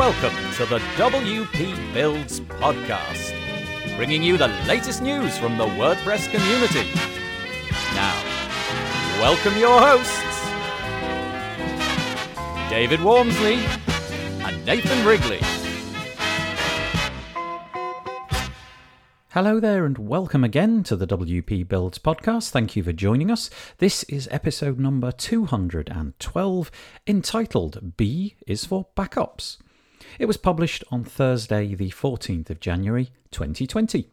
Welcome to the WP Builds podcast, bringing you the latest news from the WordPress community. Now, welcome your hosts, David Waumsley and Nathan Wrigley. Hello there, and welcome again to the WP Builds podcast. Thank you for joining us. This is episode number 212, entitled B is for Backups. It was published on Thursday, the 14th of January 2020.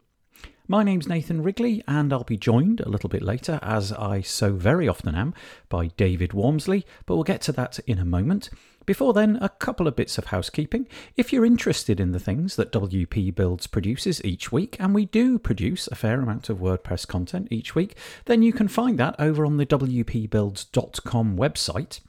My name's Nathan Wrigley, and I'll be joined a little bit later, as I so very often am, by David Waumsley, but we'll get to that in a moment. Before then, a couple of bits of housekeeping. If you're interested in the things that WP Builds produces each week, and we do produce a fair amount of WordPress content each week, then you can find that over on the WPBuilds.com website.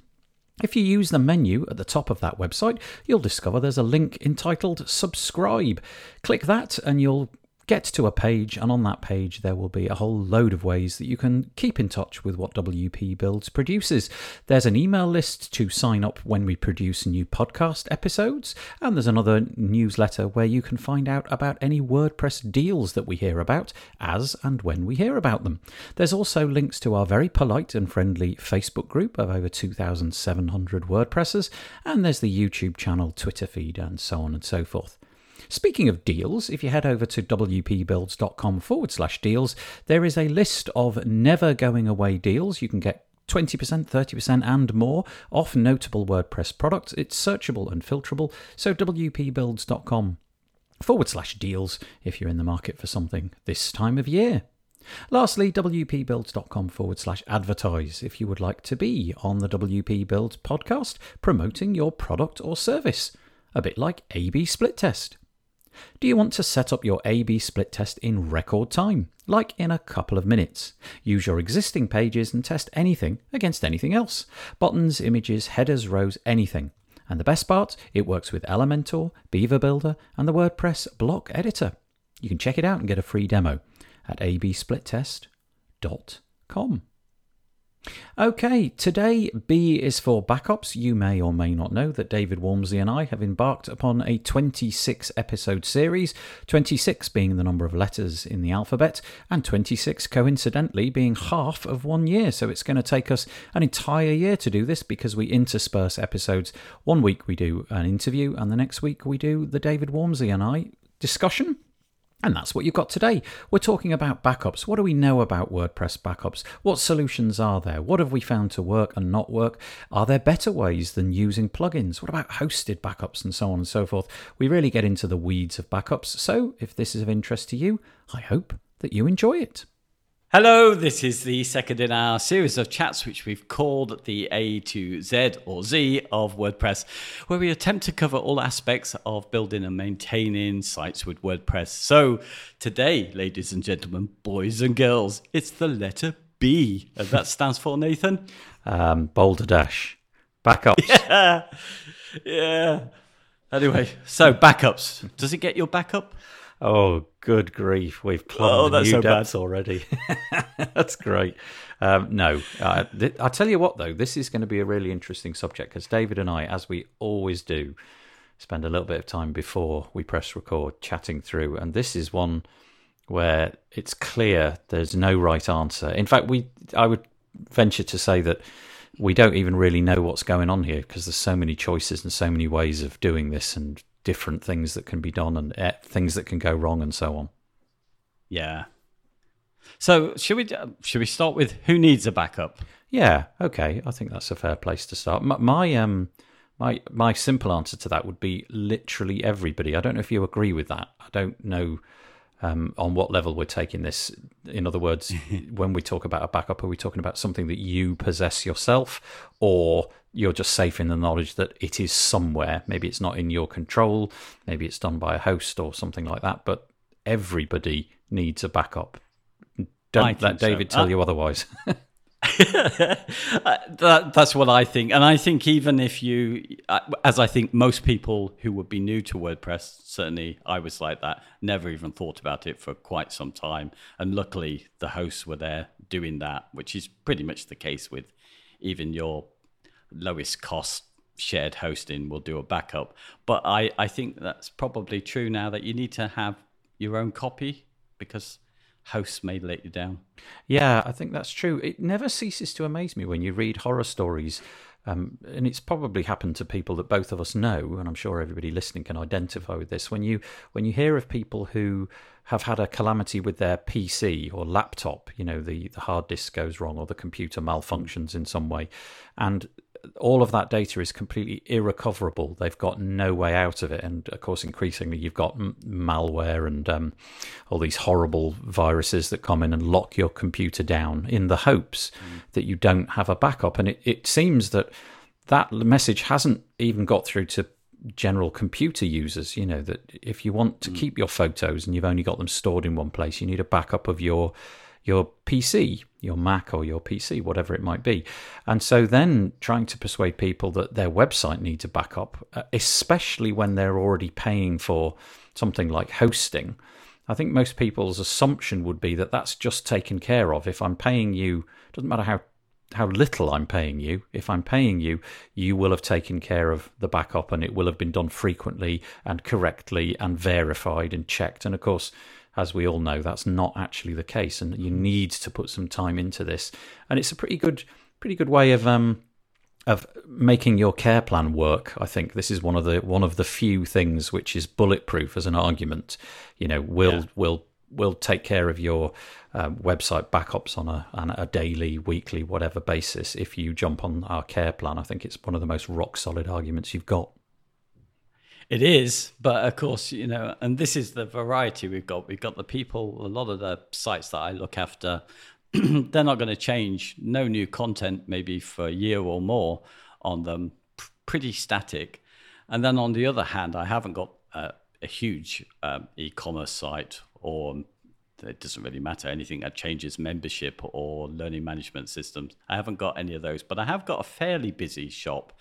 If you use the menu at the top of that website, you'll discover there's a link entitled Subscribe. Click that and you'll get to a page, and on that page, there will be a whole load of ways that you can keep in touch with what WP Builds produces. There's an email list to sign up when we produce new podcast episodes, and there's another newsletter where you can find out about any WordPress deals that we hear about as and when we hear about them. There's also links to our very polite and friendly Facebook group of over 2,700 WordPressers, and there's the YouTube channel, Twitter feed, and so on and so forth. Speaking of deals, if you head over to wpbuilds.com forward slash deals, there is a list of never going away deals. You can get 20%, 30%, and more off notable WordPress products. It's searchable and filterable, so wpbuilds.com forward slash deals if you're in the market for something this time of year. Lastly, wpbuilds.com forward slash advertise if you would like to be on the WP Builds podcast promoting your product or service, a bit like A B split test. Do you want to set up your A B split test in record time, like in a couple of minutes? Use your existing pages and test anything against anything else buttons, images, headers, rows, anything. And the best part, it works with Elementor, Beaver Builder, and the WordPress block editor. You can check it out and get a free demo at absplittest.com. Okay, today B is for backups. You may or may not know that David Waumsley and I have embarked upon a 26 episode series, 26 being the number of letters in the alphabet, and 26 coincidentally being half of one year. So it's going to take us an entire year to do this because we intersperse episodes. One week we do an interview, and the next week we do the David Waumsley and I discussion. And that's what you've got today. We're talking about backups. What do we know about WordPress backups? What solutions are there? What have we found to work and not work? Are there better ways than using plugins? What about hosted backups and so on and so forth? We really get into the weeds of backups. So if this is of interest to you, I hope that you enjoy it. Hello, this is the second in our series of chats, which we've called the A to Z or Z of WordPress, where we attempt to cover all aspects of building and maintaining sites with WordPress. So, today, ladies and gentlemen, boys and girls, it's the letter B. And that stands for Nathan? Um, Boulder Dash. Backups. Yeah. Yeah. Anyway, so backups. Does it get your backup? Oh, good grief. We've Oh, plumbed that's new so bad. depths already. that's great. Um, no, uh, th- I'll tell you what, though, this is going to be a really interesting subject because David and I, as we always do, spend a little bit of time before we press record chatting through. And this is one where it's clear there's no right answer. In fact, we I would venture to say that we don't even really know what's going on here because there's so many choices and so many ways of doing this and different things that can be done and uh, things that can go wrong and so on. Yeah. So, should we uh, should we start with who needs a backup? Yeah, okay. I think that's a fair place to start. My, my um my my simple answer to that would be literally everybody. I don't know if you agree with that. I don't know um, on what level we're taking this. In other words, when we talk about a backup, are we talking about something that you possess yourself, or you're just safe in the knowledge that it is somewhere? Maybe it's not in your control. Maybe it's done by a host or something like that. But everybody needs a backup. Don't let so. David tell Uh, you otherwise. Uh, that, that's what I think. And I think even if you, uh, as I think most people who would be new to WordPress, certainly I was like that, never even thought about it for quite some time. And luckily the hosts were there doing that, which is pretty much the case with even your lowest cost shared hosting will do a backup. But I, I think that's probably true now that you need to have your own copy because hosts may let you down. Yeah, I think that's true. It never ceases to amaze me when you read horror stories. Um, and it's probably happened to people that both of us know, and I'm sure everybody listening can identify with this. When you when you hear of people who have had a calamity with their PC or laptop, you know, the, the hard disk goes wrong or the computer malfunctions in some way, and all of that data is completely irrecoverable. They've got no way out of it. And of course, increasingly, you've got m- malware and um, all these horrible viruses that come in and lock your computer down in the hopes mm. that you don't have a backup. And it, it seems that that message hasn't even got through to general computer users. You know, that if you want to mm. keep your photos and you've only got them stored in one place, you need a backup of your your PC, your Mac or your PC, whatever it might be. And so then trying to persuade people that their website needs a backup, uh, especially when they're already paying for something like hosting. I think most people's assumption would be that that's just taken care of. If I'm paying you, doesn't matter how how little I'm paying you. If I'm paying you, you will have taken care of the backup and it will have been done frequently and correctly and verified and checked. And of course, as we all know, that's not actually the case, and you need to put some time into this. And it's a pretty good, pretty good way of um, of making your care plan work. I think this is one of the one of the few things which is bulletproof as an argument. You know, will yeah. will will take care of your um, website backups on a, on a daily, weekly, whatever basis if you jump on our care plan. I think it's one of the most rock solid arguments you've got. It is, but of course, you know, and this is the variety we've got. We've got the people, a lot of the sites that I look after, they're not going to change. No new content, maybe for a year or more on them, pretty static. And then on the other hand, I haven't got a, a huge um, e commerce site or it doesn't really matter anything that changes membership or learning management systems. I haven't got any of those, but I have got a fairly busy shop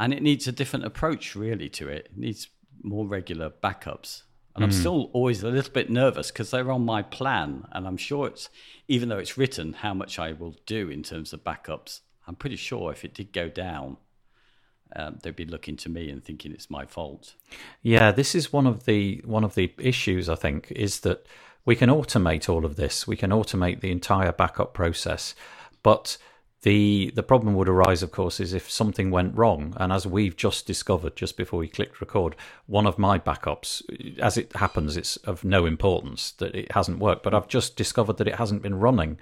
and it needs a different approach really to it. It needs more regular backups. And mm. I'm still always a little bit nervous because they're on my plan, and I'm sure it's even though it's written how much I will do in terms of backups. I'm pretty sure if it did go down, um, they'd be looking to me and thinking it's my fault. Yeah, this is one of the one of the issues I think is that we can automate all of this. We can automate the entire backup process, but the the problem would arise, of course, is if something went wrong. And as we've just discovered just before we clicked record, one of my backups, as it happens, it's of no importance that it hasn't worked. But I've just discovered that it hasn't been running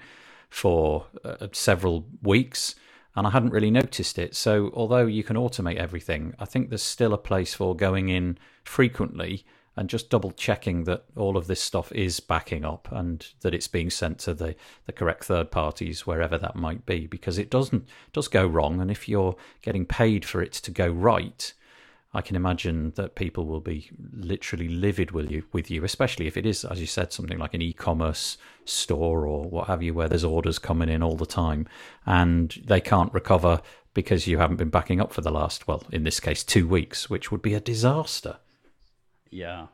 for uh, several weeks, and I hadn't really noticed it. So although you can automate everything, I think there's still a place for going in frequently and just double checking that all of this stuff is backing up and that it's being sent to the, the correct third parties wherever that might be because it doesn't does go wrong and if you're getting paid for it to go right I can imagine that people will be literally livid with you, with you, especially if it is, as you said, something like an e-commerce store or what have you, where there's orders coming in all the time, and they can't recover because you haven't been backing up for the last, well, in this case, two weeks, which would be a disaster. Yeah.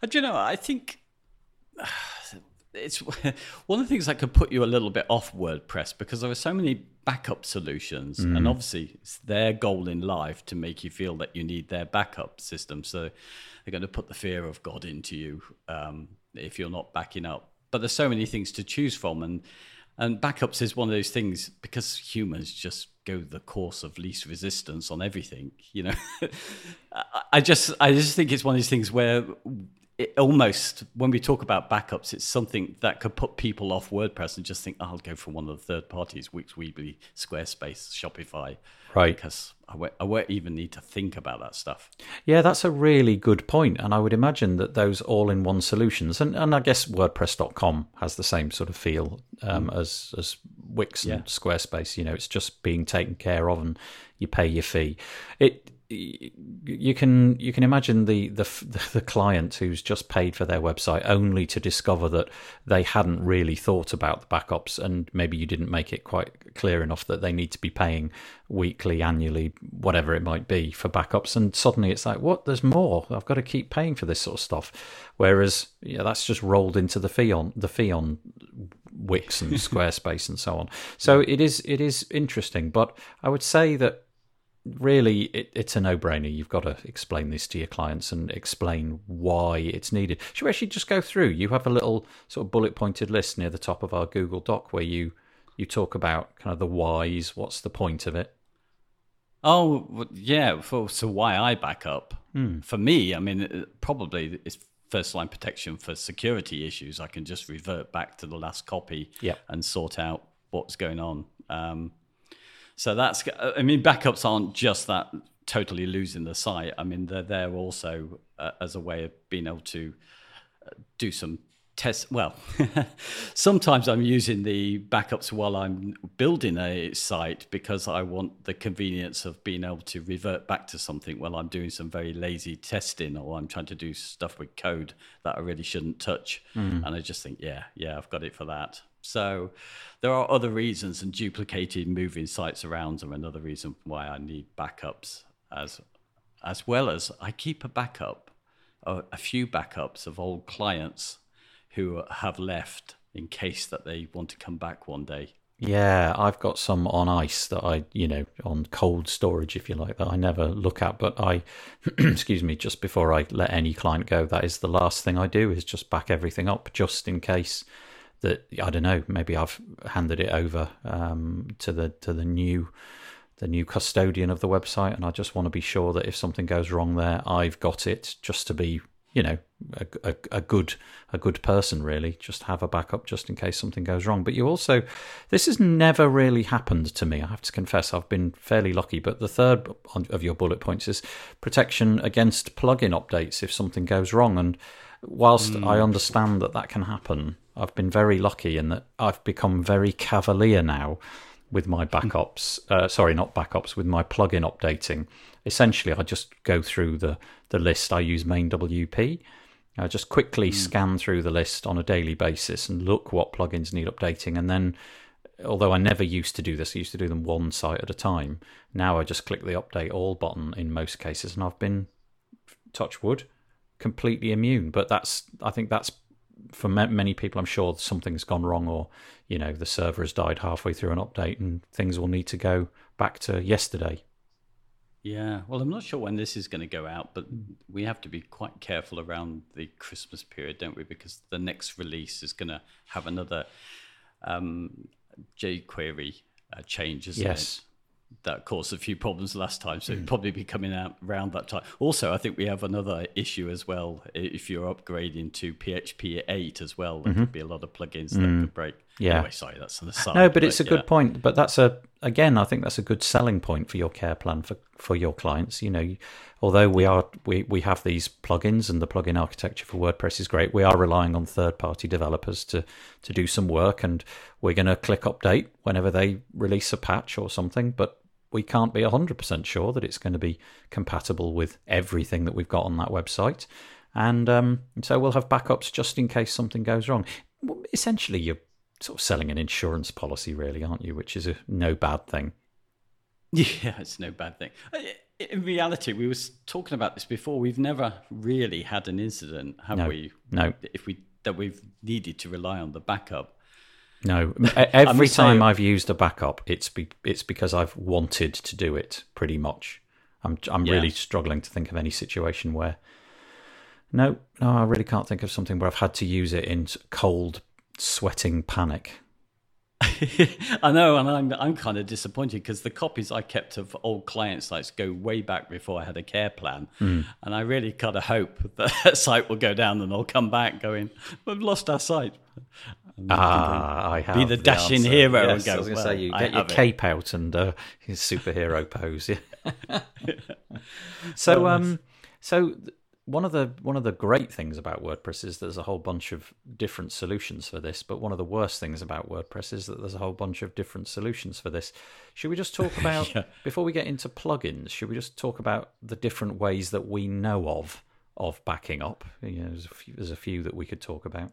And you know, I think it's one of the things that could put you a little bit off WordPress because there are so many backup solutions, mm. and obviously it's their goal in life to make you feel that you need their backup system. So they're going to put the fear of God into you um, if you're not backing up. But there's so many things to choose from, and and backups is one of those things because humans just go the course of least resistance on everything. You know, I just I just think it's one of these things where it almost when we talk about backups, it's something that could put people off WordPress and just think, oh, I'll go for one of the third parties, Wix, Weebly, Squarespace, Shopify, right? Because I won't, I won't even need to think about that stuff. Yeah, that's a really good point, and I would imagine that those all-in-one solutions, and, and I guess WordPress.com has the same sort of feel um, mm. as as Wix and yeah. Squarespace. You know, it's just being taken care of, and you pay your fee. It you can you can imagine the, the the client who's just paid for their website only to discover that they hadn't really thought about the backups and maybe you didn't make it quite clear enough that they need to be paying weekly annually whatever it might be for backups. And suddenly it's like what? There's more. I've got to keep paying for this sort of stuff. Whereas yeah that's just rolled into the fee on the fee on Wix and Squarespace and so on. So it is it is interesting. But I would say that really, it, it's a no-brainer. You've got to explain this to your clients and explain why it's needed. Should we actually just go through? You have a little sort of bullet-pointed list near the top of our Google Doc where you you talk about kind of the whys. What's the point of it? Oh yeah. For, so why I back up? For me, I mean, probably it's first line protection for security issues. I can just revert back to the last copy Yep. and sort out what's going on. Um, so that's. I mean, backups aren't just that totally losing the site. I mean, they're there also uh, as a way of being able to uh, do some tests. Well, sometimes I'm using the backups while I'm building a site because I want the convenience of being able to revert back to something while I'm doing some very lazy testing or I'm trying to do stuff with code that I really shouldn't touch. And I just think, yeah, yeah, I've got it for that. So there are other reasons, and duplicated moving sites around are another reason why I need backups as as well as I keep a backup, a, a few backups of old clients who have left in case that they want to come back one day. Yeah, I've got some on ice that I, you know, on cold storage, if you like, that I never look at. But I, excuse me, just before I let any client go, that is the last thing I do is just back everything up just in case that I don't know. Maybe I've handed it over um, to the to the new the new custodian of the website, and I just want to be sure that if something goes wrong there, I've got it, just to be, you know, a, a, a good a good person, really. Just have a backup just in case something goes wrong. But you also, this has never really happened to me. I have to confess, I've been fairly lucky. But the third of your bullet points is protection against plugin updates if something goes wrong. And whilst I mm. understand that that can happen, I've been very lucky in that I've become very cavalier now with my hmm. backups. Uh, sorry, not backups, with my plugin updating. Essentially, I just go through the, the list. I use MainWP. I just quickly hmm. scan through the list on a daily basis and look what plugins need updating. And then, although I never used to do this, I used to do them one site at a time. Now I just click the update all button in most cases, and I've been, touch wood, completely immune. But that's, I think that's for ma- many people, I'm sure something's gone wrong, or you know, the server has died halfway through an update, and things will need to go back to yesterday. Yeah, well, I'm not sure when this is going to go out, but we have to be quite careful around the Christmas period, don't we? Because the next release is going to have another um, jQuery uh, change, isn't Yes. it? That caused a few problems last time, so it'll hmm. probably be coming out around that time. Also, I think we have another issue as well. If you're upgrading to PHP 8 as well, there could mm-hmm. be a lot of plugins that mm. could break. Yeah. Anyway, sorry, that's an aside. No, but it's a yeah. good point. But that's a again, I think that's a good selling point for your care plan for for your clients. You know, although we are we we have these plugins and the plugin architecture for WordPress is great, we are relying on third party developers to to do some work, and we're going to click update whenever they release a patch or something, but. We can't be 100% sure that it's going to be compatible with everything that we've got on that website. And um, so we'll have backups just in case something goes wrong. Essentially, you're sort of selling an insurance policy, really, aren't you? Which is a no bad thing. Yeah, it's no bad thing. In reality, we were talking about this before. We've never really had an incident, have No, we? no. If we that we've needed to rely on the backup. No, every must say- time I've used a backup, it's be, it's because I've wanted to do it. Pretty much, I'm I'm Yeah. really struggling to think of any situation where. No, no, I really can't think of something where I've had to use it in cold, sweating panic. I know, and I'm I'm kind of disappointed because the copies I kept of old client sites go way back before I had a care plan, Hmm. and I really kind of hope that that site will go down and I'll come back going, "We've lost our site." And I can Ah, I have Be the dashing answer. hero Yes, go, I was going to "Well, say you I get your have it." cape out and uh, your superhero pose. Yeah. so, um, so one of the one of the great things about WordPress is there's a whole bunch of different solutions for this. But one of the worst things about WordPress is that there's a whole bunch of different solutions for this. Should we just talk about before we get into plugins? Should we just talk about the different ways that we know of of backing up? You know, there's a few, there's a few that we could talk about.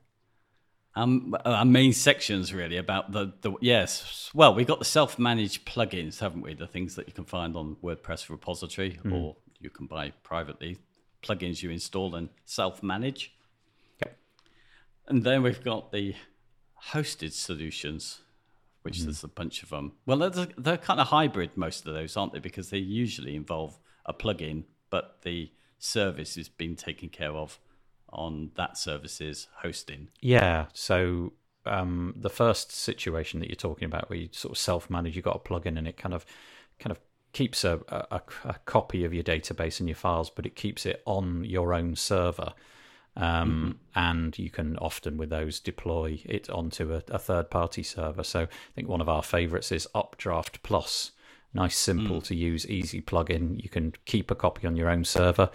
Um, our main sections really about the, the yes. Well, we've got the self-managed plugins, haven't we? The things that you can find on WordPress repository, or you can buy privately. Plugins you install and self-manage. Yep. And then we've got the hosted solutions which mm. there's a bunch of them. Well, they're, they're kind of hybrid, most of those, aren't they? Because they usually involve a plugin, but the service is being taken care of on that service's hosting. Yeah. So um, the first situation that you're talking about, where you sort of self-manage, you've got a plugin and it kind of kind of keeps a, a, a, copy of your database and your files, but it keeps it on your own server. Um, mm-hmm. And you can often, with those, deploy it onto a, a third party server. So I think one of our favorites is Updraft Plus. Nice, simple mm. to use, easy plugin. You can keep a copy on your own server,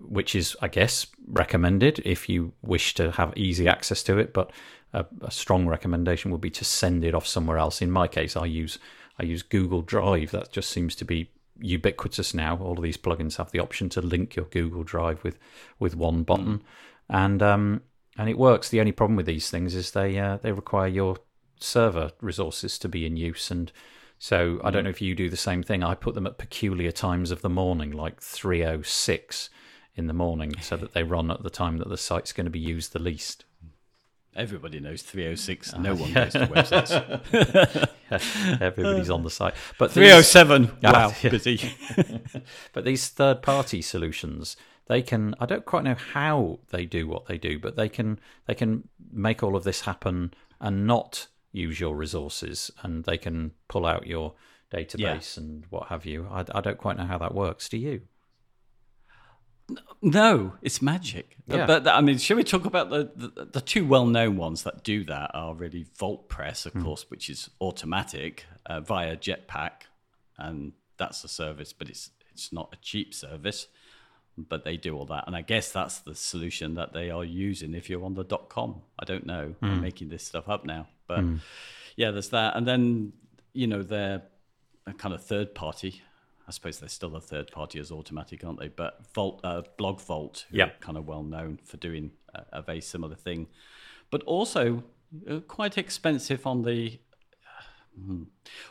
which is, I guess, recommended if you wish to have easy access to it. But a, a strong recommendation would be to send it off somewhere else. In my case, I use I use Google Drive. That just seems to be ubiquitous now. All of these plugins have the option to link your Google Drive with with one button, and um, and it works. The only problem with these things is they uh, they require your server resources to be in use, and so I don't know if you do the same thing. I put them at peculiar times of the morning, like three oh six in the morning, so that they run at the time that the site's going to be used the least. Everybody knows 306. Ah, no one goes to websites. Everybody's on the site. But 307. Ah, wow, busy. but these third party solutions, they can I don't quite know how they do what they do, but they can they can make all of this happen and not use your resources and they can pull out your database yeah. and what have you. I, I don't quite know how that works. Do you? No, it's magic. Yeah. But I mean, should we talk about the, the, the two well-known ones that do that are really VaultPress, of mm. course, which is Automattic uh, via Jetpack, and that's a service, but it's it's not a cheap service, but they do all that, and I guess that's the solution that they are using. If you're on the dot .com, I don't know, mm. I'm hmm. making this stuff up now, but mm. yeah, there's that, and then you know they're a kind of third party I suppose they're still a third party as Automattic, aren't they? But Vault, uh, BlogVault, who yep. kind of well known for doing a, a very similar thing, but also uh, quite expensive on the. Hmm,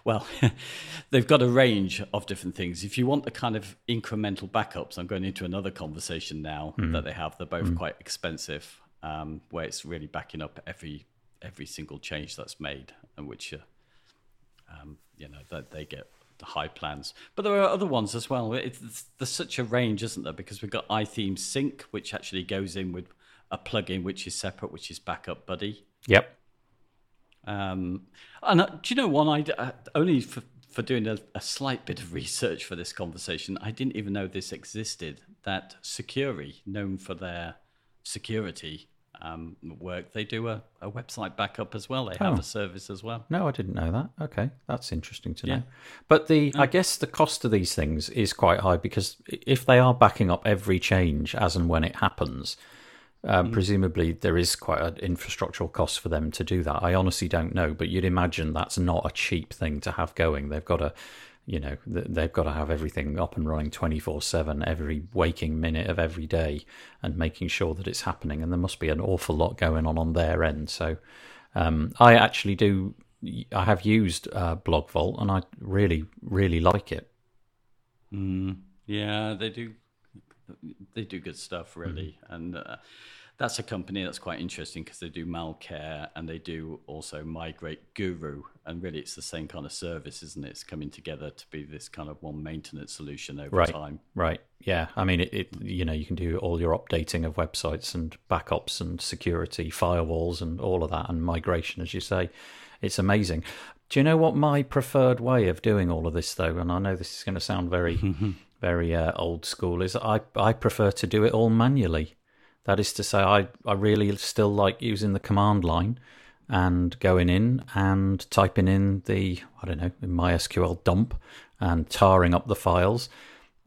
well, they've got a range of different things. If you want the kind of incremental backups, I'm going into another conversation now mm. that they have. They're both mm. quite expensive, um, where it's really backing up every every single change that's made, and which uh, um, you know that they get the high plans. But there are other ones as well. It's, there's such a range, isn't there? Because we've got iThemes Sync, which actually goes in with a plugin which is separate, which is Backup Buddy. Yep. Um, and uh, do you know one? I uh, only for for doing a, a, slight bit of research for this conversation, I didn't even know this existed. That Sucuri, known for their security, um, work, they do a, a website backup as well. They have oh. a service as well. No, I didn't know that. Okay, that's interesting to know. But the, I guess the cost of these things is quite high because if they are backing up every change as and when it happens, um, mm. presumably there is quite an infrastructural cost for them to do that. I honestly don't know, but you'd imagine that's not a cheap thing to have going. They've got to you know they've got to have everything up and running 24/7 every waking minute of every day and making sure that it's happening and there must be an awful lot going on on their end so um, I actually do I have used uh, BlogVault and I really really like it mm, yeah they do they do good stuff really mm. and uh, that's a company that's quite interesting because they do Malcare and they do also Migrate Guru. And really, it's the same kind of service, isn't it? It's coming together to be this kind of one maintenance solution over right, time. Right. Yeah. I mean, it, it, you know, you can do all your updating of websites and backups and security, firewalls, and all of that, and migration, as you say. It's amazing. Do you know what my preferred way of doing all of this, though? And I know this is going to sound very, very uh, old school. Is I I prefer to do it all manually. That is to say, I, I really still like using the command line and going in and typing in the, I don't know, in MySQL dump and tarring up the files.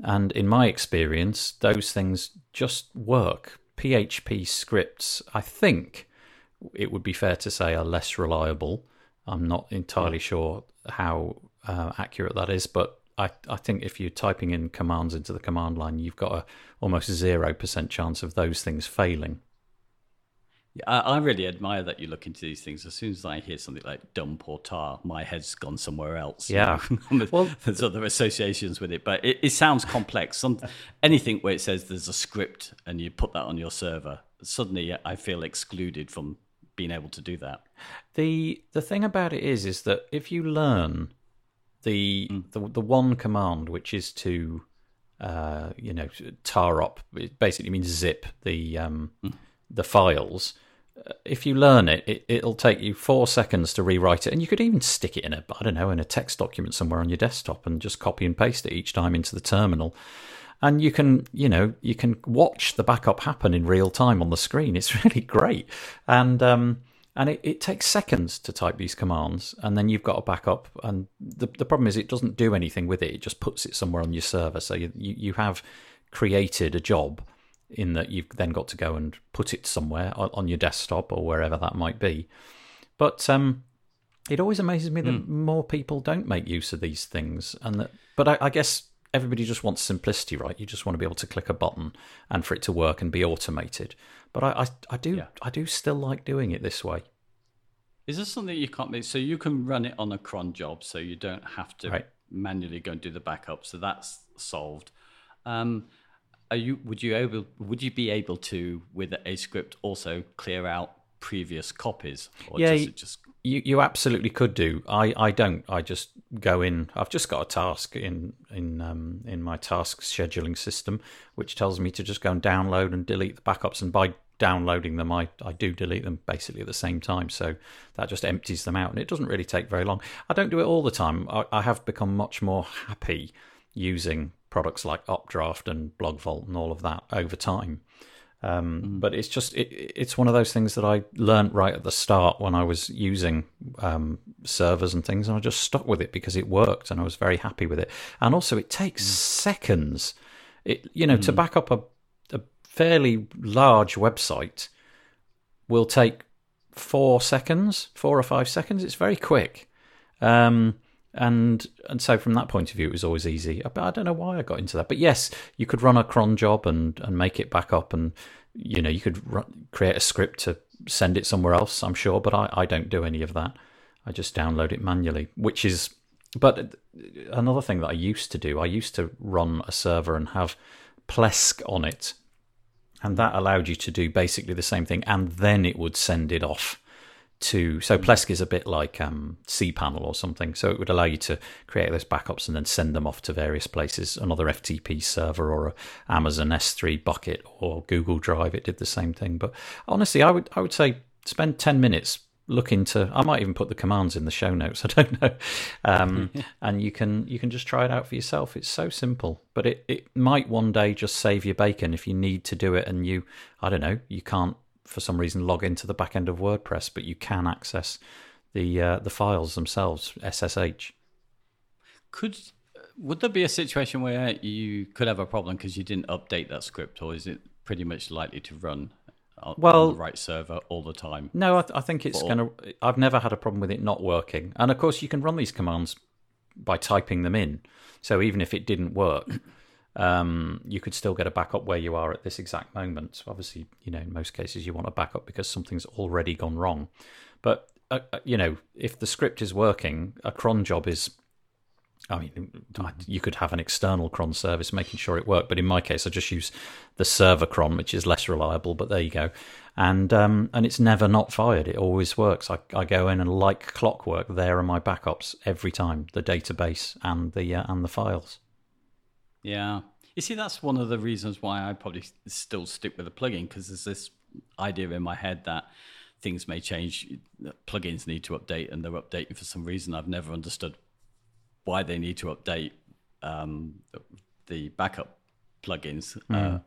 And in my experience, those things just work. PHP scripts, I think it would be fair to say, are less reliable. I'm not entirely sure how uh, accurate that is, but I, I think if you're typing in commands into the command line, you've got a almost zero percent chance of those things failing. Yeah, I, really admire that you look into these things. As soon as I hear something like dump or tar, my head's gone somewhere else. Yeah, well, there's other associations with it, but it, it sounds complex. Some anything where it says there's a script and you put that on your server, suddenly I feel excluded from being able to do that. The the thing about it is is that if you learn the mm. the, the one command which is to uh, you know tar up it basically means zip the um, the files. Uh, if you learn it, it it'll take you four seconds to rewrite it and you could even stick it in a i don't know in a text document somewhere on your desktop and just copy and paste it each time into the terminal. And you can you know you can watch the backup happen in real time on the screen. It's really great. And um and it, it takes seconds to type these commands and then you've got a backup. And the, the problem is it doesn't do anything with it. It just puts it somewhere on your server. So you, you, you have created a job in that you've then got to go and put it somewhere on, on your desktop or wherever that might be. But um it always amazes me that more people don't make use of these things and that but I, I guess everybody just wants simplicity right you just want to be able to click a button and for it to work and be automated but i i, I do Yeah. i do still like doing it this way Is this something you can't make? So you can run it on a cron job, so you don't have to Right. manually go and do the backup. So that's solved. Um, are you? Would you able? Would you be able to, with a script, also clear out previous copies? Or Yeah, does it just You you absolutely could do. I, I don't. I just go in. I've just got a task in in um, in my task scheduling system, which tells me to just go and download and delete the backups. And by downloading them, I, I do delete them basically at the same time. So that just empties them out, and it doesn't really take very long. I don't do it all the time. I, I have become much more happy using products like Updraft and BlogVault and all of that over time. Um, But it's just it, it's one of those things that I learned right at the start when I was using um, servers and things, and I just stuck with it because it worked, and I was very happy with it. And also, it takes seconds. It you know to back up a, a fairly large website will take four seconds, four or five seconds. It's very quick. Um, and and so from that point of view, it was always easy. But I don't know why I got into that. But yes, you could run a cron job and and make it back up, and you know you could run, create a script to send it somewhere else. I'm sure, but I I don't do any of that. I just download it manually, which is. But another thing that I used to do, I used to run a server and have Plesk on it, and that allowed you to do basically the same thing, and then it would send it off to. So Plesk is a bit like um, cPanel or something, so it would allow you to create those backups and then send them off to various places, another FTP server or a Amazon S3 bucket or Google Drive. It did the same thing, but honestly, I would I would say spend ten minutes. Look into. I might even put the commands in the show notes. I don't know, um, and you can you can just try it out for yourself. It's so simple, but it, it might one day just save your bacon if you need to do it and you I don't know you can't for some reason log into the back end of WordPress, but you can access the uh, the files themselves SSH. could? Would there be a situation where you could have a problem because you didn't update that script, or is it pretty much likely to run on, Well- on the right server all the time? No, I, th- I think it's going to. I've never had a problem with it not working, and of course you can run these commands by typing them in. So even if it didn't work, um, you could still get a backup where you are at this exact moment. So obviously, you know, in most cases you want a backup because something's already gone wrong. But uh, uh, you know, if the script is working, a cron job is. I mean, you could have an external cron service making sure it worked, but in my case, I just use the server cron, which is less reliable. But there you go, and um, and it's never not fired. It always works. I, I go in and like clockwork, there are my backups every time, the database and the uh, and the files. Yeah. You see, that's one of the reasons why I probably still stick with the plugin because there's this idea in my head that things may change, plugins need to update, and they're updating for some reason. I've never understood why they need to update um, the backup plugins. Uh,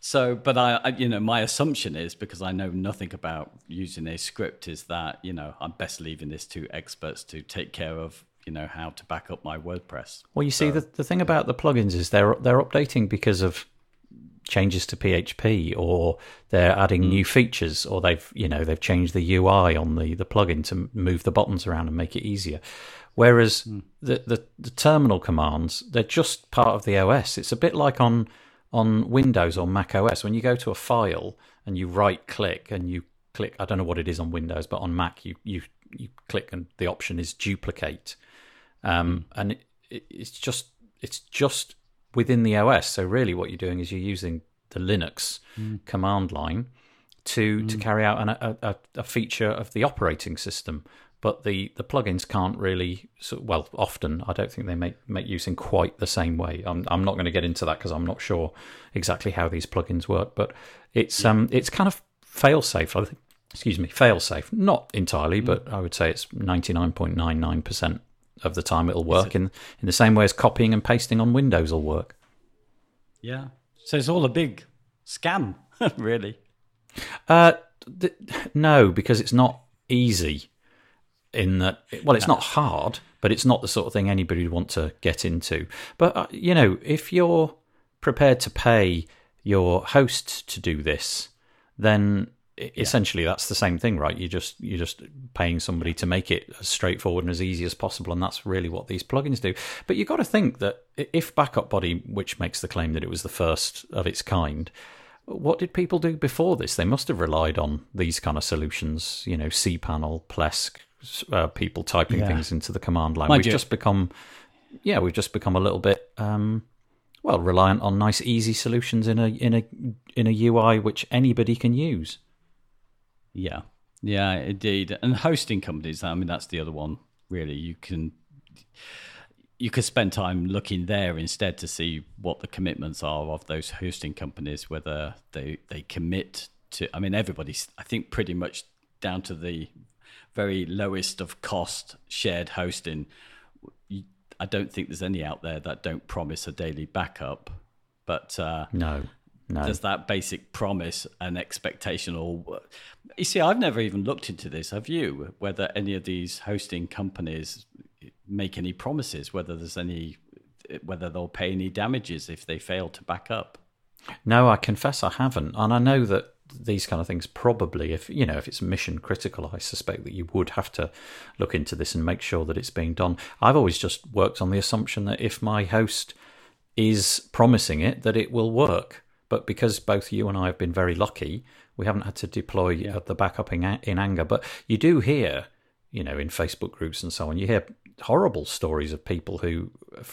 so, but I, I, you know, my assumption is because I know nothing about using a script, is that you know I'm best leaving this to experts to take care of. You know how to back up my WordPress. Well, you see, the the thing about the plugins is they're they're updating because of changes to PHP, or they're adding hmm. new features, or they've you know they've changed the UI on the the plugin to move the buttons around and make it easier. Whereas hmm. the, the the terminal commands they're just part of the OS. It's a bit like on on Windows or Mac OS when you go to a file and you right click and you click. I don't know what it is on Windows, but on Mac you you you click and the option is duplicate um, and it, it, it's just it's just within the OS. So really, what you're doing is you're using the Linux command line to to carry out an, a, a, feature of the operating system. But the, the plugins can't really, well, often I don't think they make, make use in quite the same way. I'm, I'm not going to get into that because I'm not sure exactly how these plugins work. But it's um it's kind of fail safe. I think, excuse me, fail safe. Not entirely, but I would say it's ninety nine point nine nine percent of the time it'll work in in the same way as copying and pasting on Windows will work. Yeah. So it's all a big scam, really. Uh, th- no, because it's not easy. In that, well, it's not hard, but it's not the sort of thing anybody would want to get into. But uh, you know, if you're prepared to pay your host to do this, then essentially that's the same thing, right? you're just you're just paying somebody to make it as straightforward and as easy as possible, and that's really what these plugins do. But you've got to think that if Backup Buddy, which makes the claim that it was the first of its kind, what did people do before this? They must have relied on these kind of solutions, you know, cPanel, Plesk, uh, people typing Yeah. things into the command line. Mind we've you- just become, yeah, we've just become a little bit, um, well, reliant on nice, easy solutions in a in a in a UI which anybody can use. Yeah, yeah, indeed. And hosting companies, I mean, that's the other one. Really, you can you could spend time looking there instead to see what the commitments are of those hosting companies, whether they they commit to. I mean, everybody's. I think pretty much down to the very lowest of cost shared hosting. I don't think there's any out there that don't promise a daily backup, but. Uh, No, no. does that basic promise an expectation or you see i've never even looked into this have you whether any of these hosting companies make any promises whether there's any whether they'll pay any damages if they fail to back up No, I confess I haven't, and I know that these kind of things probably, if you know, if it's mission critical, I suspect that you would have to look into this and make sure that it's being done. I've always just worked on the assumption that if my host is promising it, that it will work. But because both you and I have been very lucky, we haven't had to deploy uh, the backup in, in anger. But you do hear, you know, in Facebook groups and so on, you hear horrible stories of people who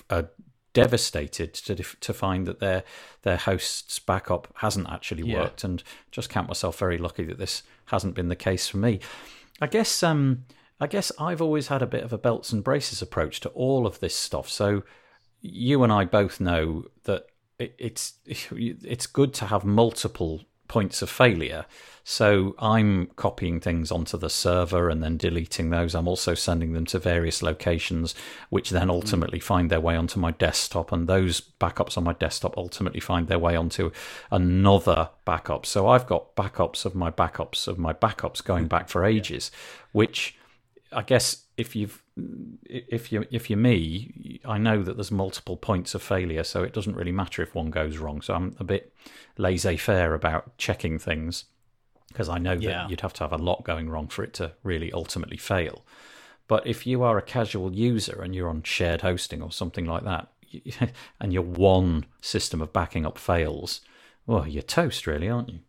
are devastated to to find that their their host's backup hasn't actually Yeah. worked, and just count myself very lucky that this hasn't been the case for me. I guess um I guess I've always had a bit of a belts and braces approach to all of this stuff. So you and I both know that it, it's it's good to have multiple points of failure. So I'm copying things onto the server and then deleting those. I'm also sending them to various locations, which then hmm. ultimately find their way onto my desktop, and those backups on my desktop ultimately find their way onto another backup. So I've got backups of my backups of my backups going hmm. back for ages, which I guess if you've if you if you're me, I know that there's multiple points of failure, so it doesn't really matter if one goes wrong. So I'm a bit laissez-faire about checking things because I know that Yeah. you'd have to have a lot going wrong for it to really ultimately fail. But if you are a casual user and you're on shared hosting or something like that, and your one system of backing up fails, well, you're toast, really, aren't you?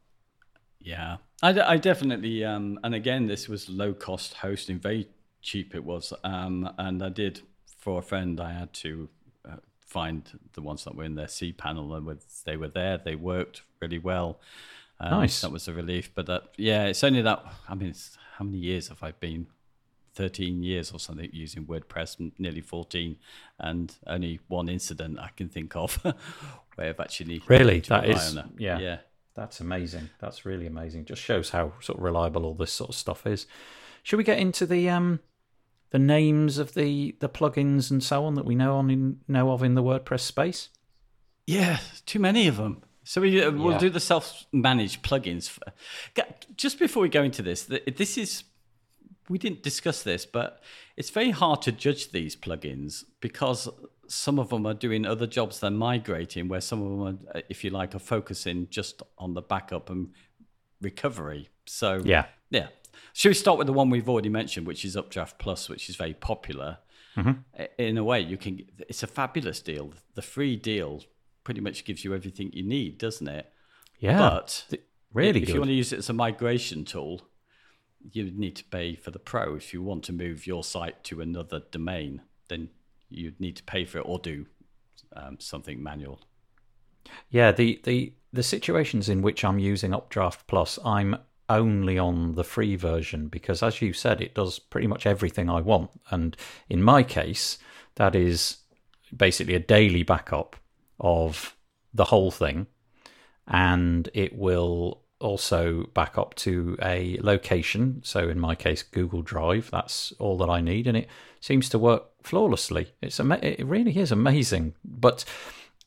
Yeah, I, d- I definitely, um, and again, this was low cost hosting, very cheap it was. Um, and I did, for a friend, I had to uh, find the ones that were in their cPanel and with, they were there, they worked really well. Um, Nice. That was a relief. But that, yeah, it's only that, I mean, it's, how many years have I been? 13 years or something using WordPress, nearly 14, and only one incident I can think of where I've actually Really? That is- yeah. yeah. That's amazing. That's really amazing. Just shows how sort of reliable all this sort of stuff is. Should we get into the um the names of the the plugins and so on that we know on in, know of in the WordPress space? Yeah, too many of them. So we uh, we'll Yeah. do the self-managed plugins. Just before we go into this, this is we didn't discuss this, but it's very hard to judge these plugins because some of them are doing other jobs than migrating, where some of them, are, uh, if you like, are focusing just on the backup and recovery. So Yeah. yeah. Should we start with the one we've already mentioned, which is Updraft Plus, which is very popular? I- In a way, you can. It's a fabulous deal. The free deal pretty much gives you everything you need, doesn't it? Yeah. But Th- really if good. you want to use it as a migration tool, you need to pay for the pro. If you want to move your site to another domain, then you'd need to pay for it or do um, something manual. Yeah, the, the the situations in which I'm using Updraft Plus, I'm only on the free version because, as you said, it does pretty much everything I want. And in my case, that is basically a daily backup of the whole thing, and it will also back up to a location. So in my case, Google Drive. That's all that I need, and it seems to work flawlessly. It's ama- it really is amazing. But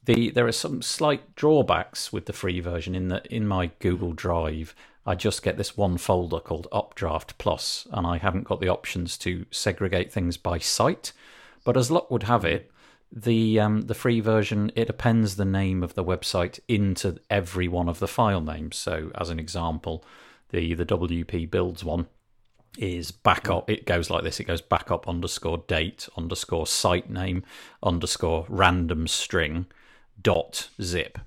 the there are some slight drawbacks with the free version in that in my Google Drive. I just get this one folder called Updraft Plus, and I haven't got the options to segregate things by site. But as luck would have it, the um, the free version it appends the name of the website into every one of the file names. So, as an example, the the WP builds one is backup. It goes like this: it goes backup underscore date underscore site name underscore random string dot zip.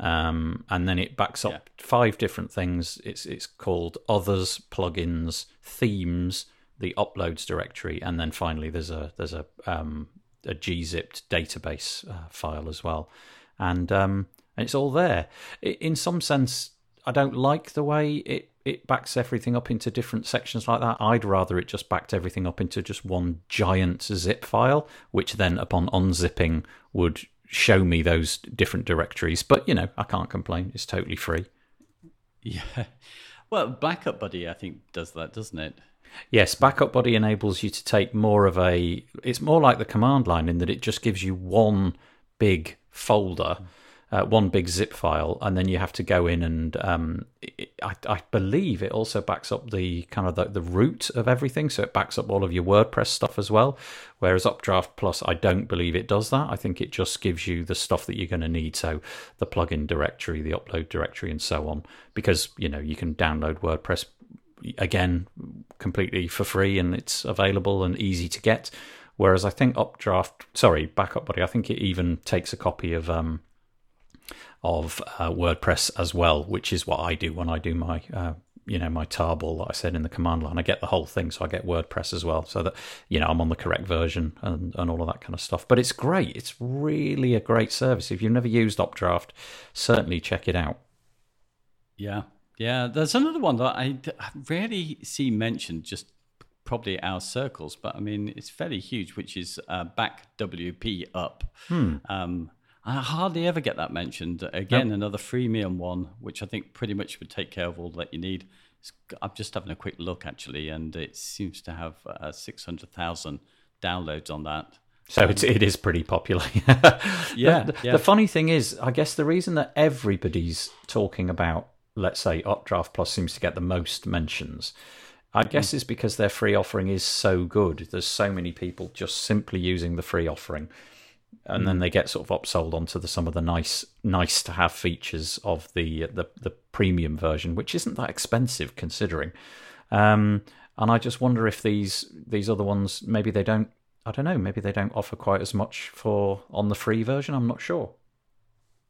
Um, and then it backs up Yeah. five different things. It's it's called others, plugins, themes, the uploads directory, and then finally there's a there's a um, a gzipped database uh, file as well, and um, and it's all there. I in some sense, I don't like the way it it backs everything up into different sections like that. I'd rather it just backed everything up into just one giant zip file, which then upon unzipping would show me those different directories. But you know, I can't complain. It's totally free. Yeah. Well, Backup Buddy, I think, does that, doesn't it? Yes, Backup Buddy enables you to take more of a. It's more like the command line in that it just gives you one big folder, uh, one big zip file, and then you have to go in and. Um, it, I, I believe it also backs up the kind of the, the root of everything, so it backs up all of your WordPress stuff as well. Whereas Updraft Plus, I don't believe it does that. I think it just gives you the stuff that you're going to need, so the plugin directory, the upload directory, and so on. Because you know you can download WordPress again completely for free and it's available and easy to get whereas i think updraft sorry backup buddy i think it even takes a copy of um of uh, wordpress as well which is what i do when i do my uh, you know my tarball that i said in the command line i get the whole thing so i get wordpress as well so that you know i'm on the correct version and, and all of that kind of stuff but it's great it's really a great service if you've never used updraft certainly check it out Yeah. Yeah. There's another one that I rarely see mentioned, just probably our circles, but I mean, it's fairly huge, which is uh, BackWPup. Um, I hardly ever get that mentioned. Again, another freemium one, which I think pretty much would take care of all that you need. It's, I'm just having a quick look actually, and it seems to have uh, 600,000 downloads on that. So it's, it is pretty popular. Yeah, The, yeah. the funny thing is, I guess the reason that everybody's talking about, let's say, Updraft Plus seems to get the most mentions, I guess is because their free offering is so good. There's so many people just simply using the free offering. And then they get sort of upsold onto the, some of the nice, nice to have features of the, the the premium version, which isn't that expensive considering. Um, and I just wonder if these these other ones maybe they don't I don't know maybe they don't offer quite as much for on the free version. I'm not sure.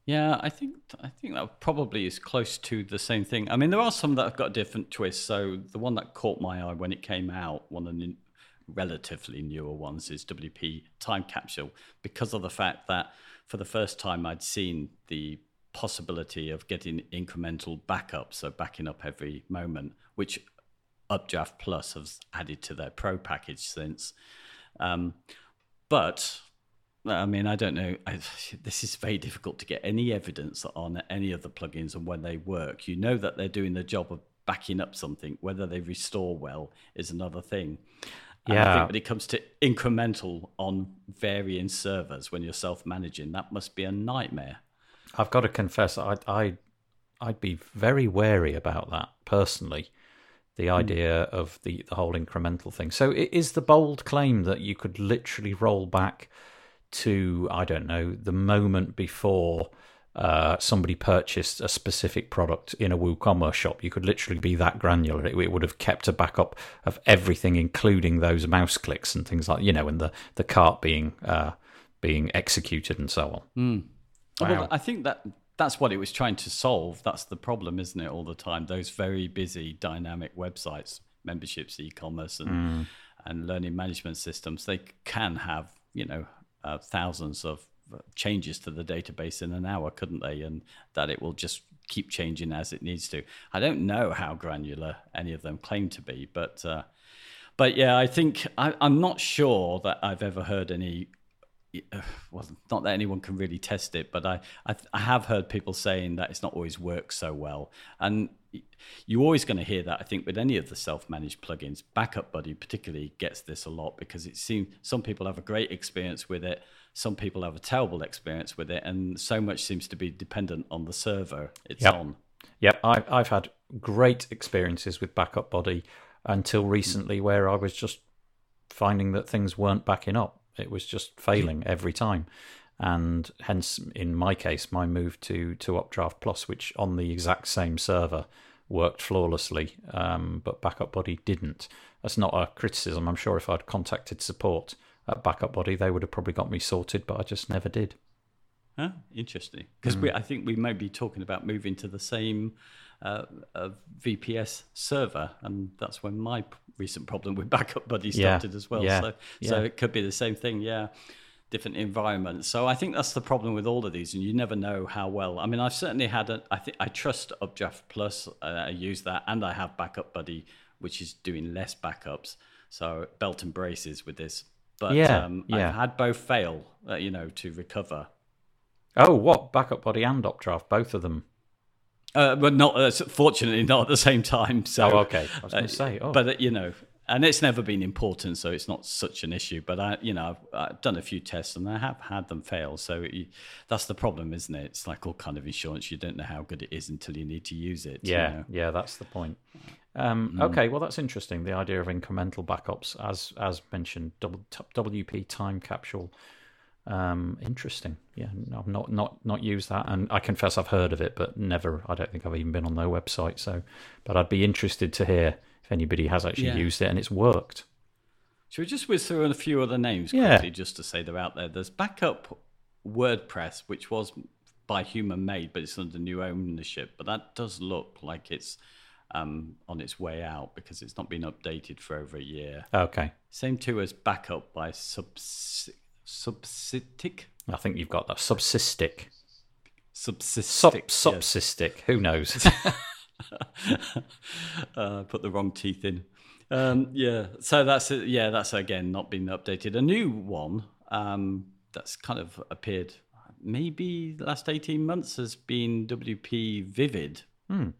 Yeah, I think I think that probably is close to the same thing. I mean, there are some that have got different twists. So the one that caught my eye when it came out, one of the relatively newer ones, is WP Time Capsule, because of the fact that for the first time I'd seen the possibility of getting incremental backup, so backing up every moment, which Updraft Plus has added to their Pro package since. Um, but I mean, I don't know. I, this is very difficult to get any evidence on any of the plugins and when they work. You know that they're doing the job of backing up something. Whether they restore well is another thing. And I Yeah. think when it comes to incremental on varying servers when you're self-managing, that must be a nightmare. I've got to confess, I I I'd be very wary about that personally. The hmm. idea of the the whole incremental thing. So it is the bold claim that you could literally roll back to I don't know the moment before uh, somebody purchased a specific product in a WooCommerce shop. You could literally be that granular. It, it would have kept a backup of everything, including those mouse clicks and things like you know, and the the cart being uh, being executed and so on. Well, Wow. I think that that's what it was trying to solve. That's the problem, isn't it? All the time, those very busy, dynamic websites, memberships, e-commerce, and and learning management systems, they can have you know uh, thousands of changes to the database in an hour, couldn't they? And that it will just keep changing as it needs to. I don't know how granular any of them claim to be, but uh, but yeah, I think I, I'm not sure that I've ever heard any well, not that anyone can really test it, but I, I, I have heard people saying that it's not always worked so well, and you're always going to hear that. I think with any of the self-managed plugins, Backup Buddy particularly gets this a lot because it seems some people have a great experience with it, some people have a terrible experience with it, and so much seems to be dependent on the server it's yep. on. Yep, I've I've had great experiences with Backup Buddy until recently, where I was just finding that things weren't backing up it was just failing every time. And hence, in my case, my move to, to Updraft Plus, which on the exact same server worked flawlessly, um, but Backup Buddy didn't. That's not a criticism. I'm sure if I'd contacted support at Backup Buddy, they would have probably got me sorted, but I just never did. Huh? Interesting. Because mm. I think we may be talking about moving to the same uh, VPS server, and that's when my recent problem with Backup Buddy started yeah. as well. Yeah. So, yeah. so it could be the same thing. Yeah, different environments. So I think that's the problem with all of these, and you never know how well. I mean, I've certainly had a. I think I trust Updraft Plus. Uh, I use that, and I have Backup Buddy, which is doing less backups. So belt and braces with this. But yeah, um, yeah. I've had both fail, uh, you know, to recover. Oh, what Backup Buddy and Updraft, both of them. Uh, but not uh, fortunately not at the same time. So oh, okay. I was going to uh, say, oh. but uh, you know, and it's never been important, so it's not such an issue. But I, you know, I've, I've done a few tests and I have had them fail. So it, that's the problem, isn't it? It's like all kind of insurance; you don't know how good it is until you need to use it. Yeah, you know? yeah, that's the point. Um, mm. Okay, well, that's interesting. The idea of incremental backups, as as mentioned, WP time capsule um, interesting. Yeah, I've not not not used that, and I confess I've heard of it, but never. I don't think I've even been on their website. So, but I'd be interested to hear if anybody has actually yeah. used it and it's worked. Should we just whiz through a few other names quickly, yeah. just to say they're out there? There's backup WordPress, which was by human made, but it's under new ownership. But that does look like it's um, on its way out because it's not been updated for over a year. Okay. Same too as backup by Subs Supsystic. I think you've got that Supsystic. Supsystic. Sub, Supsystic. Yes. Who knows? uh, put the wrong teeth in. Um, yeah. So that's yeah. That's again not been updated. A new one um, that's kind of appeared maybe the last eighteen months has been WP Vivid. Hmm.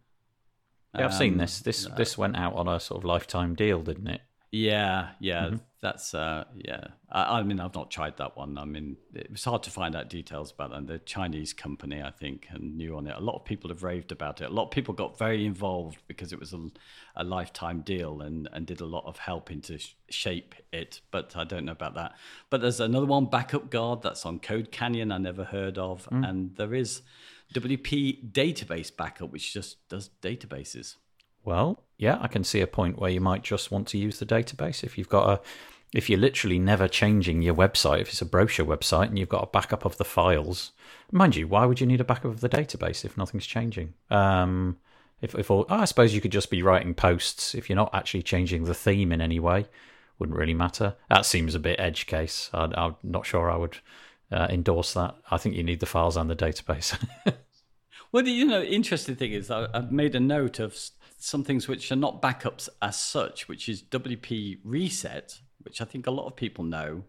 Yeah, I've um, seen this. This uh, this went out on a sort of lifetime deal, didn't it? Yeah, yeah, mm-hmm. that's uh, yeah. I, I, mean, I've not tried that one. I mean, it was hard to find out details about them. The Chinese company, I think, and knew on it. A lot of people have raved about it. A lot of people got very involved because it was a, a lifetime deal and and did a lot of helping to sh- shape it. But I don't know about that. But there's another one, Backup Guard, that's on Code Canyon. I never heard of, mm. and there is WP Database Backup, which just does databases. Well, yeah, I can see a point where you might just want to use the database if you've got a if you're literally never changing your website, if it's a brochure website and you've got a backup of the files, mind you, why would you need a backup of the database if nothing's changing? Um, if, if all, oh, I suppose you could just be writing posts if you're not actually changing the theme in any way, wouldn't really matter. That seems a bit edge case. I, am not sure I would uh, endorse that. I think you need the files and the database. well, you know interesting thing is I've made a note of some things which are not backups as such, which is WP Reset, which I think a lot of people know,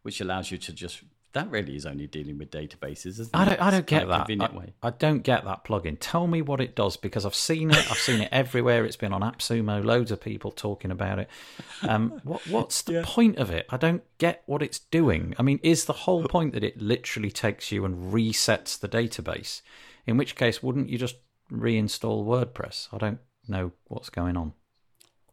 which allows you to just that really is only dealing with databases. Isn't I don't, it? I don't get that. I, I, don't get that plugin. Tell me what it does because I've seen it. I've seen it everywhere. It's been on AppSumo. Loads of people talking about it. Um, what, what's the yeah. point of it? I don't get what it's doing. I mean, is the whole point that it literally takes you and resets the database? In which case, wouldn't you just reinstall WordPress? I don't know what's going on.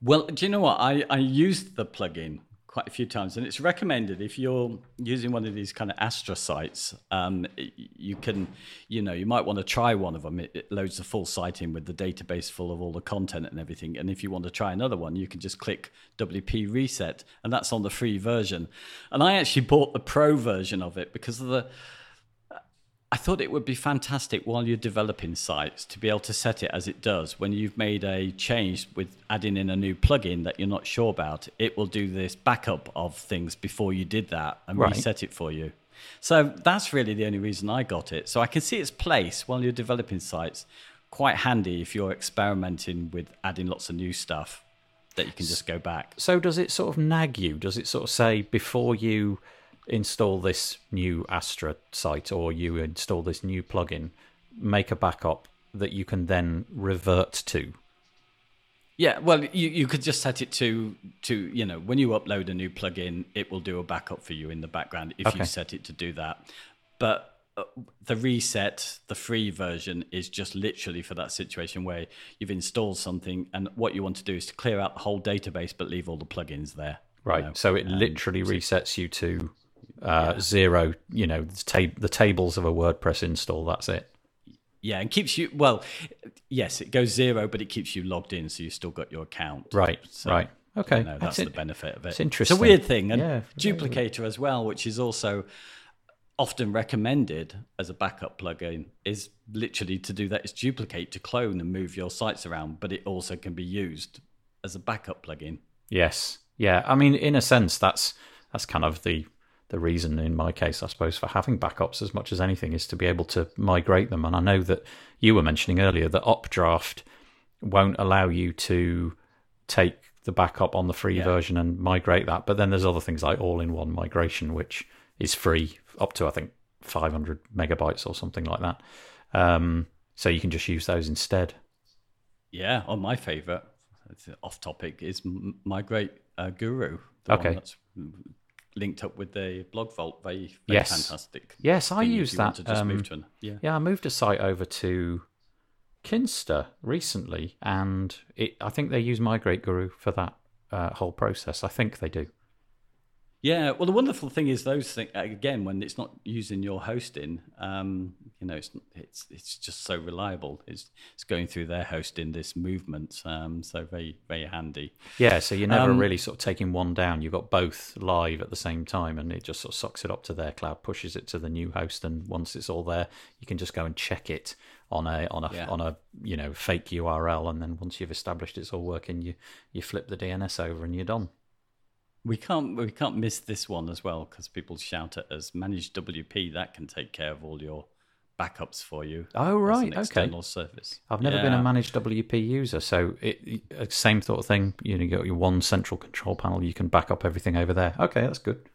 Well, do you know what? I, I used the plugin quite a few times, and it's recommended if you're using one of these kind of Astra sites. Um, you can, you know, you might want to try one of them. It, it, loads the full site in with the database full of all the content and everything. And if you want to try another one, you can just click WP Reset, and that's on the free version. And I actually bought the pro version of it because of the I thought it would be fantastic while you're developing sites to be able to set it as it does. When you've made a change with adding in a new plugin that you're not sure about, it will do this backup of things before you did that and right. reset it for you. So that's really the only reason I got it. So I can see its place while you're developing sites quite handy if you're experimenting with adding lots of new stuff that you can just go back. So does it sort of nag you? Does it sort of say before you install this new Astra site or you install this new plugin, make a backup that you can then revert to? Yeah, well, you, you could just set it to to you know when you upload a new plugin, it will do a backup for you in the background if Okay. you set it to do that. But uh, the reset, the free version, is just literally for that situation where you've installed something and what you want to do is to clear out the whole database but leave all the plugins there. you Right. know. so it literally resets you to uh, zero, you know, the, ta- the tables of a WordPress install. That's it. Yeah, and keeps you well. Yes, it goes zero, but it keeps you logged in, so you still got your account. Right. So, right. Okay. You know, that's it. the benefit of it. it's interesting. It's a weird thing, and Yeah. duplicator as well, which is also often recommended as a backup plugin, is literally to do that is duplicate to clone and move your sites around, but it also can be used as a backup plugin. Yes. Yeah. I mean, in a sense, that's that's kind of the the reason in my case, I suppose, for having backups as much as anything is to be able to migrate them. And I know that you were mentioning earlier that Updraft won't allow you to take the backup on the free Yeah. version and migrate that. But then there's other things like all-in-one migration, which is free up to I think 500 megabytes or something like that. Um, so you can just use those instead. Yeah, or my favorite, it's off topic, is Migrate uh, Guru. Okay. One that's linked up with the BlogVault. Very, very Yes. fantastic. Yes, I use that. to just um, move to an, yeah. Yeah, I moved a site over to Kinsta recently, and it, I think they use Migrate Guru for that uh, whole process. I think they do. Yeah, well, the wonderful thing is those things again when it's not using your hosting. Um, you know, it's it's it's just so reliable. It's it's going through their hosting this movement. Um, so very very handy. Yeah, so you're never Um, really sort of taking one down. You've got both live at the same time, and it just sort of sucks it up to their cloud, pushes it to the new host, and once it's all there, you can just go and check it on a on a Yeah. on a you know fake URL, and then once you've established it's all working, you you flip the DNS over and you're done. We can't we can't miss this one as well because people shout at us. ManageWP that can take care of all your backups for you. Oh right, okay. external service. I've never been a ManageWP user, so it, it same sort of thing. You know, you got your one central control panel. You can back up everything over there. Okay, that's good.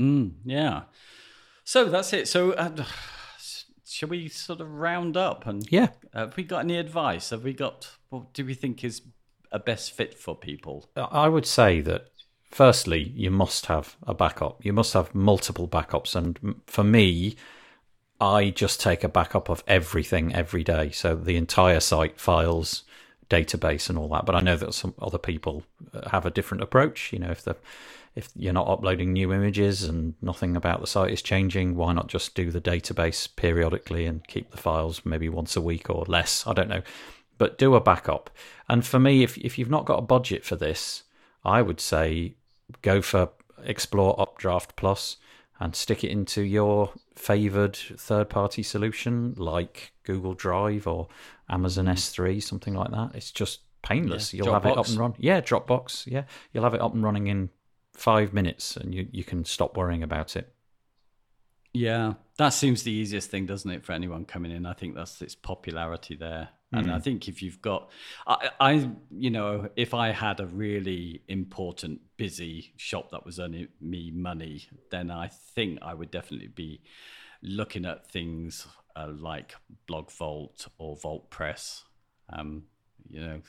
Mm, yeah. So that's it. So uh, shall we sort of round up and Yeah, have we got any advice? Have we got what do we think is a best fit for people? I would say that firstly, you must have a backup. You must have multiple backups, and for me, I just take a backup of everything every day. So the entire site, files, database, and all that. But I know that some other people uh, have a different approach. You know, if the if you're not uploading new images and nothing about the site is changing, why not just do the database periodically and keep the files maybe once a week or less? I don't know. But do a backup. And for me, if if you've not got a budget for this, I would say go for Explore Updraft Plus and stick it into your favored third party solution like Google Drive or Amazon hmm. S3, something like that. It's just painless. Yeah, You'll have it up and running. Yeah, Dropbox. Yeah, you'll have it up and running in five minutes and you, you can stop worrying about it. Yeah, that seems the easiest thing, doesn't it, for anyone coming in? I think that's its popularity there. And I think if you've got, I, I, you know, if I had a really important, busy shop that was earning me money, then I think I would definitely be looking at things uh, like BlogVault or VaultPress. Um, you know,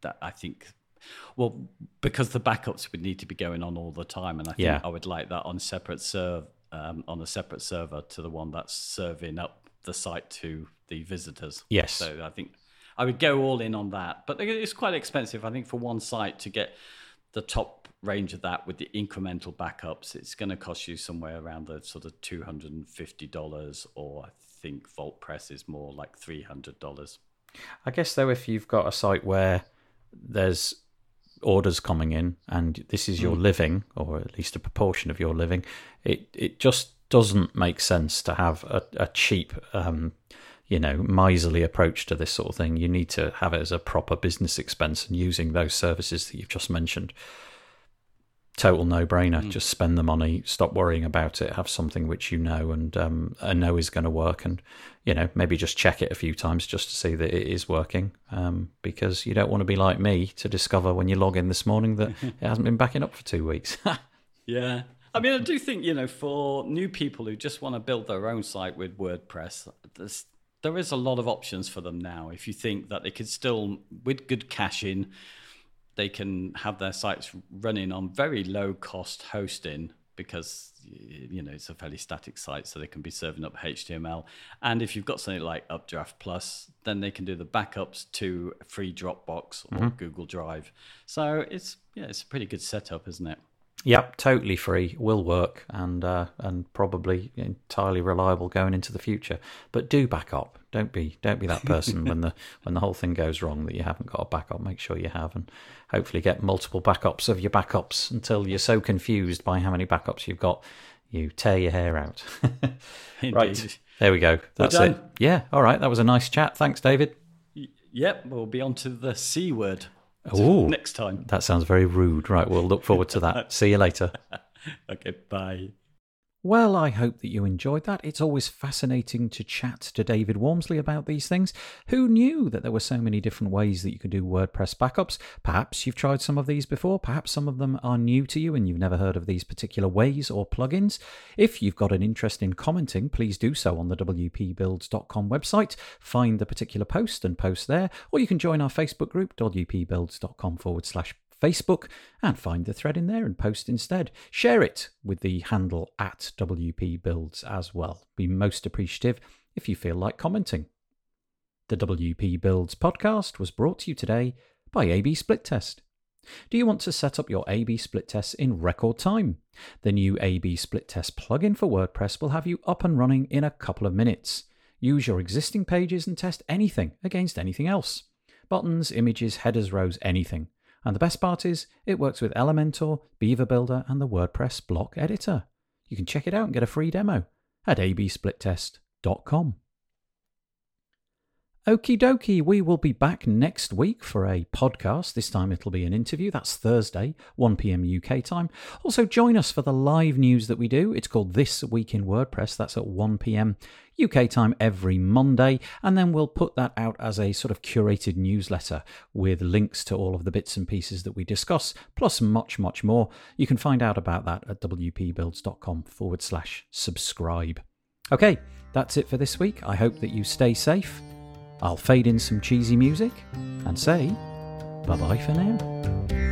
that I think, well, because the backups would need to be going on all the time, and I think Yeah. I would like that on separate serve um, on a separate server to the one that's serving up the site to the visitors. Yes. So I think I would go all in on that, but it's quite expensive. I think for one site to get the top range of that with the incremental backups, it's going to cost you somewhere around the sort of two hundred and fifty dollars, or I think VaultPress is more like three hundred dollars. I guess though, if you've got a site where there's orders coming in and this is your living, or at least a proportion of your living, it it just doesn't make sense to have a, a cheap, um, you know, miserly approach to this sort of thing. You need to have it as a proper business expense and using those services that you've just mentioned. total no-brainer. Just spend the money, stop worrying about it, have something which you know and um, and know is going to work, and you know maybe just check it a few times just to see that it is working. Um, because you don't want to be like me to discover when you log in this morning that it hasn't been backing up for two weeks. Yeah. I mean, I do think, you know, for new people who just want to build their own site with WordPress, there's, there is a lot of options for them now. If you think that they could still, with good caching, they can have their sites running on very low cost hosting because you know it's a fairly static site so they can be serving up html and if you've got something like updraft plus then they can do the backups to free dropbox or mm-hmm. google drive. So it's yeah it's a pretty good setup isn't it Yep, totally free, will work, and uh, and probably entirely reliable going into the future. But do back up. Don't be don't be that person when the when the whole thing goes wrong that you haven't got a backup. Make sure you have, and hopefully get multiple backups of your backups until you're so confused by how many backups you've got, you tear your hair out. right, there we go. That's it. Yeah, all right. That was a nice chat. Thanks, David. yep we'll be on to the c word Ooh. next time That sounds very rude. Right, we'll look forward to that. See you later. okay bye Well, I hope that you enjoyed that. It's always fascinating to chat to David Waumsley about these things. Who knew that there were so many different ways that you could do WordPress backups? Perhaps you've tried some of these before. Perhaps some of them are new to you and you've never heard of these particular ways or plugins. If you've got an interest in commenting, please do so on the wpbuilds.com website. Find the particular post and post there, or you can join our Facebook group, wpbuilds.com forward slash Facebook and find the thread in there and post instead. Share it with the handle at WP Builds as well. Be most appreciative if you feel like commenting. The WP Builds podcast was brought to you today by AB Split Test. Do you want to set up your AB split tests in record time? The new AB split test plugin for WordPress will have you up and running in a couple of minutes. Use your existing pages and test anything against anything else buttons, images, headers, rows, anything. And the best part is, it works with Elementor, Beaver Builder, and the WordPress block editor. You can check it out and get a free demo at absplittest.com. Okie dokie, we will be back next week for a podcast. This time it'll be an interview. That's Thursday, 1 pm UK time. Also, join us for the live news that we do. It's called This Week in WordPress. That's at 1 pm UK time every Monday. And then we'll put that out as a sort of curated newsletter with links to all of the bits and pieces that we discuss, plus much, much more. You can find out about that at wpbuilds.com forward slash subscribe. Okay, that's it for this week. I hope that you stay safe. I'll fade in some cheesy music and say bye bye for now.